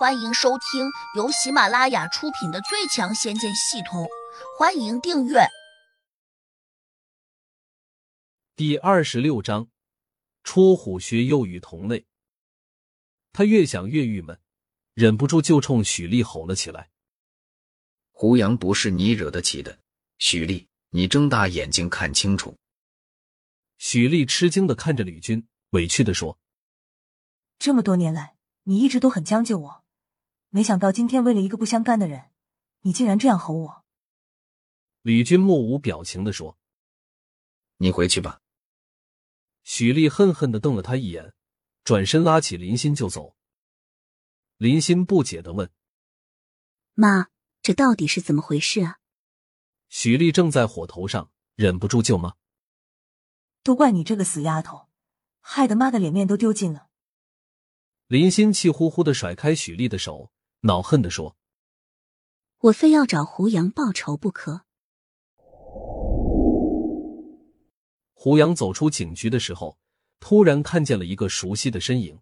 欢迎收听由喜马拉雅出品的《最强仙剑系统》，欢迎订阅。第二十六章，出虎穴又遇同类。他越想越郁闷，忍不住就冲许丽吼了起来：“胡杨不是你惹得起的！许丽，你睁大眼睛看清楚！”许丽吃惊的看着吕军，委屈的说：“这么多年来，你一直都很将就我。”没想到今天为了一个不相干的人，你竟然这样吼我！李军目无表情的说：“你回去吧。”许丽恨恨的瞪了他一眼，转身拉起林心就走。林心不解的问：“妈，这到底是怎么回事啊？”许丽正在火头上，忍不住就骂：“都怪你这个死丫头，害得妈的脸面都丢尽了！”林心气呼呼的甩开许丽的手。恼恨的说：“我非要找胡杨报仇不可。”胡杨走出警局的时候，突然看见了一个熟悉的身影。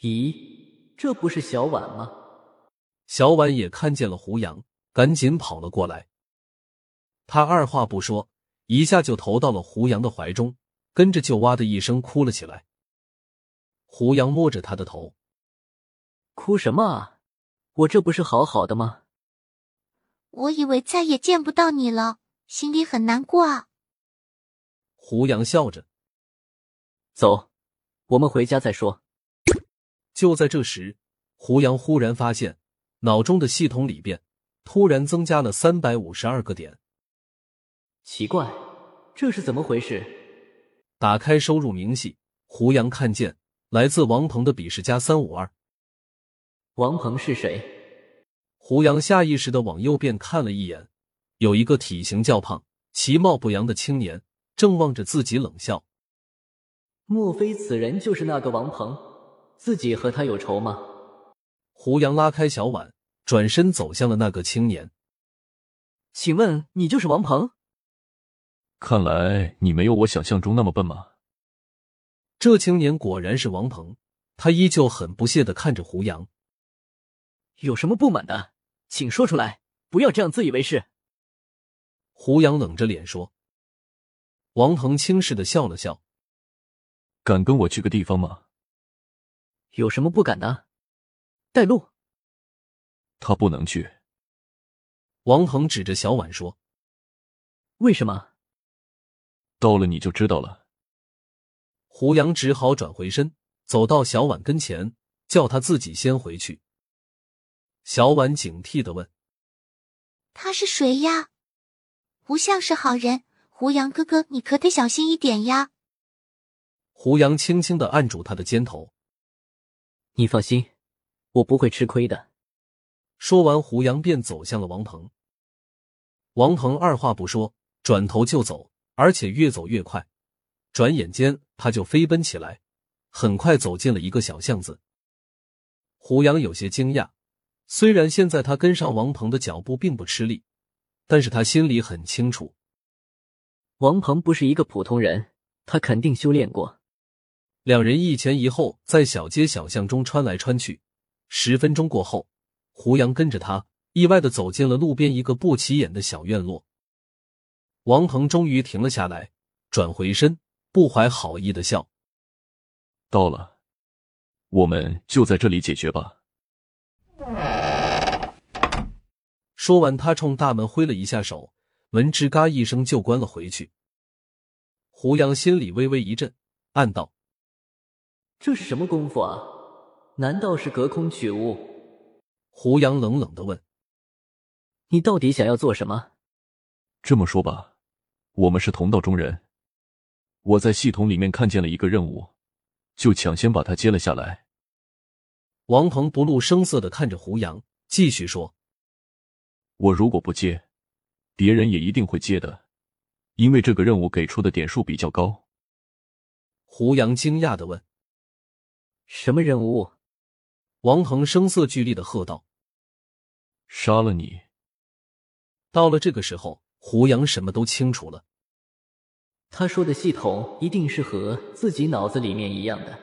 咦，这不是小婉吗？小婉也看见了胡杨，赶紧跑了过来。他二话不说，一下就投到了胡杨的怀中，跟着就哇的一声哭了起来。胡杨摸着他的头。哭什么啊！我这不是好好的吗？我以为再也见不到你了，心里很难过啊。胡杨笑着，走，我们回家再说。就在这时，胡杨忽然发现脑中的系统里边突然增加了三百五十二个点。奇怪，这是怎么回事？打开收入明细，胡杨看见来自王鹏的笔试加三五二。王鹏是谁？胡杨下意识的往右边看了一眼，有一个体型较胖、其貌不扬的青年正望着自己冷笑。莫非此人就是那个王鹏？自己和他有仇吗？胡杨拉开小婉，转身走向了那个青年。请问你就是王鹏？看来你没有我想象中那么笨嘛。这青年果然是王鹏，他依旧很不屑的看着胡杨。有什么不满的，请说出来，不要这样自以为是。胡杨冷着脸说。王恒轻视的笑了笑：“敢跟我去个地方吗？有什么不敢的？带路。”他不能去。王恒指着小婉说：“为什么？到了你就知道了。”胡杨只好转回身，走到小婉跟前，叫他自己先回去。小婉警惕的问：“他是谁呀？不像是好人。胡杨哥哥，你可得小心一点呀。”胡杨轻轻的按住他的肩头：“你放心，我不会吃亏的。”说完，胡杨便走向了王鹏。王鹏二话不说，转头就走，而且越走越快。转眼间，他就飞奔起来，很快走进了一个小巷子。胡杨有些惊讶。虽然现在他跟上王鹏的脚步并不吃力，但是他心里很清楚，王鹏不是一个普通人，他肯定修炼过。两人一前一后在小街小巷中穿来穿去，十分钟过后，胡杨跟着他意外的走进了路边一个不起眼的小院落。王鹏终于停了下来，转回身，不怀好意的笑：“到了，我们就在这里解决吧。”说完，他冲大门挥了一下手，门吱嘎一声就关了回去。胡杨心里微微一震，暗道：“这是什么功夫啊？难道是隔空取物？”胡杨冷冷的问：“你到底想要做什么？”这么说吧，我们是同道中人。我在系统里面看见了一个任务，就抢先把它接了下来。王鹏不露声色的看着胡杨，继续说。我如果不接，别人也一定会接的，因为这个任务给出的点数比较高。胡杨惊讶的问：“什么任务？”王恒声色俱厉的喝道：“杀了你！”到了这个时候，胡杨什么都清楚了。他说的系统一定是和自己脑子里面一样的，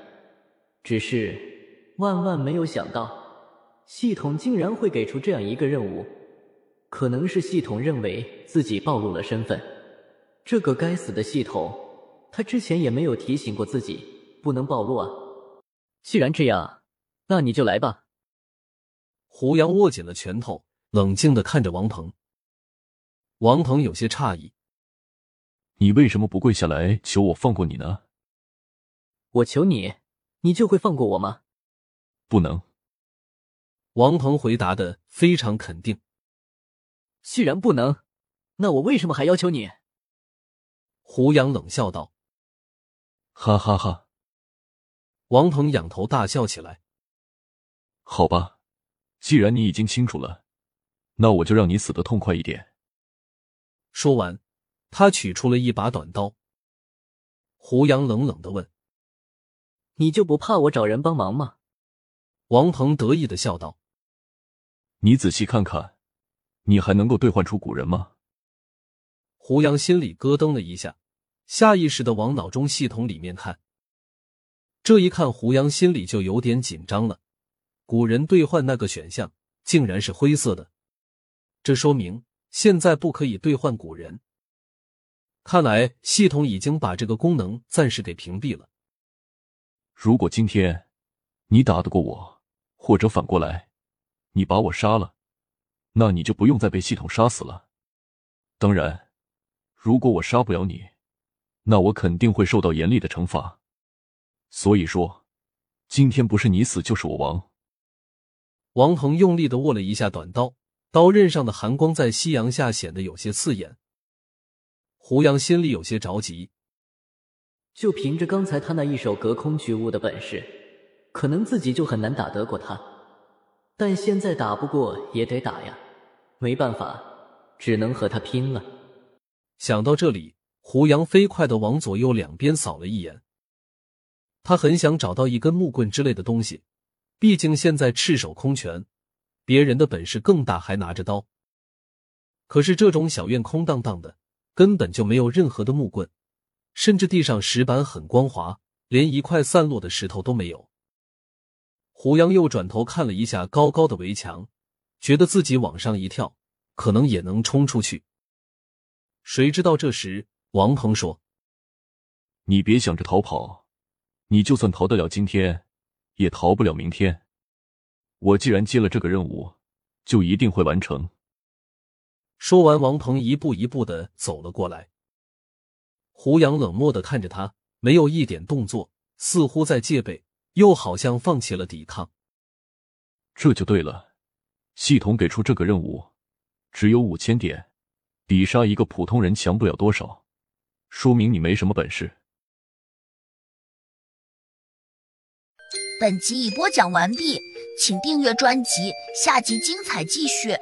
只是万万没有想到，系统竟然会给出这样一个任务，可能是系统认为自己暴露了身份。这个该死的系统，他之前也没有提醒过自己不能暴露啊！既然这样，那你就来吧。胡杨握紧了拳头，冷静的看着王鹏。王鹏有些诧异：“你为什么不跪下来求我放过你呢？”我求你，你就会放过我吗？不能。王鹏回答的非常肯定。既然不能，那我为什么还要求你？胡杨冷笑道：“哈哈哈！”王鹏仰头大笑起来。好吧，既然你已经清楚了，那我就让你死的痛快一点。说完，他取出了一把短刀。胡杨冷冷的问。你就不怕我找人帮忙吗？王鹏得意的笑道：“你仔细看看，你还能够兑换出古人吗？”胡杨心里咯噔了一下，下意识的往脑中系统里面看。这一看，胡杨心里就有点紧张了。古人兑换那个选项竟然是灰色的，这说明现在不可以兑换古人。看来系统已经把这个功能暂时给屏蔽了。如果今天你打得过我，或者反过来你把我杀了，那你就不用再被系统杀死了。当然，如果我杀不了你，那我肯定会受到严厉的惩罚。所以说，今天不是你死就是我亡。王腾用力的握了一下短刀，刀刃上的寒光在夕阳下显得有些刺眼。胡杨心里有些着急。就凭着刚才他那一手隔空取物的本事，可能自己就很难打得过他。但现在打不过也得打呀，没办法，只能和他拼了。想到这里，胡杨飞快的往左右两边扫了一眼。他很想找到一根木棍之类的东西，毕竟现在赤手空拳，别人的本事更大，还拿着刀。可是这种小院空荡荡的，根本就没有任何的木棍。甚至地上石板很光滑，连一块散落的石头都没有。胡杨又转头看了一下高高的围墙，觉得自己往上一跳，可能也能冲出去。谁知道这时王鹏说：“你别想着逃跑，你就算逃得了今天，也逃不了明天。我既然接了这个任务，就一定会完成。”说完，王鹏一步一步的走了过来。胡杨冷漠的看着他，没有一点动作，似乎在戒备，又好像放弃了抵抗。这就对了，系统给出这个任务，只有五千点，比杀一个普通人强不了多少，说明你没什么本事。本集已播讲完毕，请订阅专辑，下集精彩继续。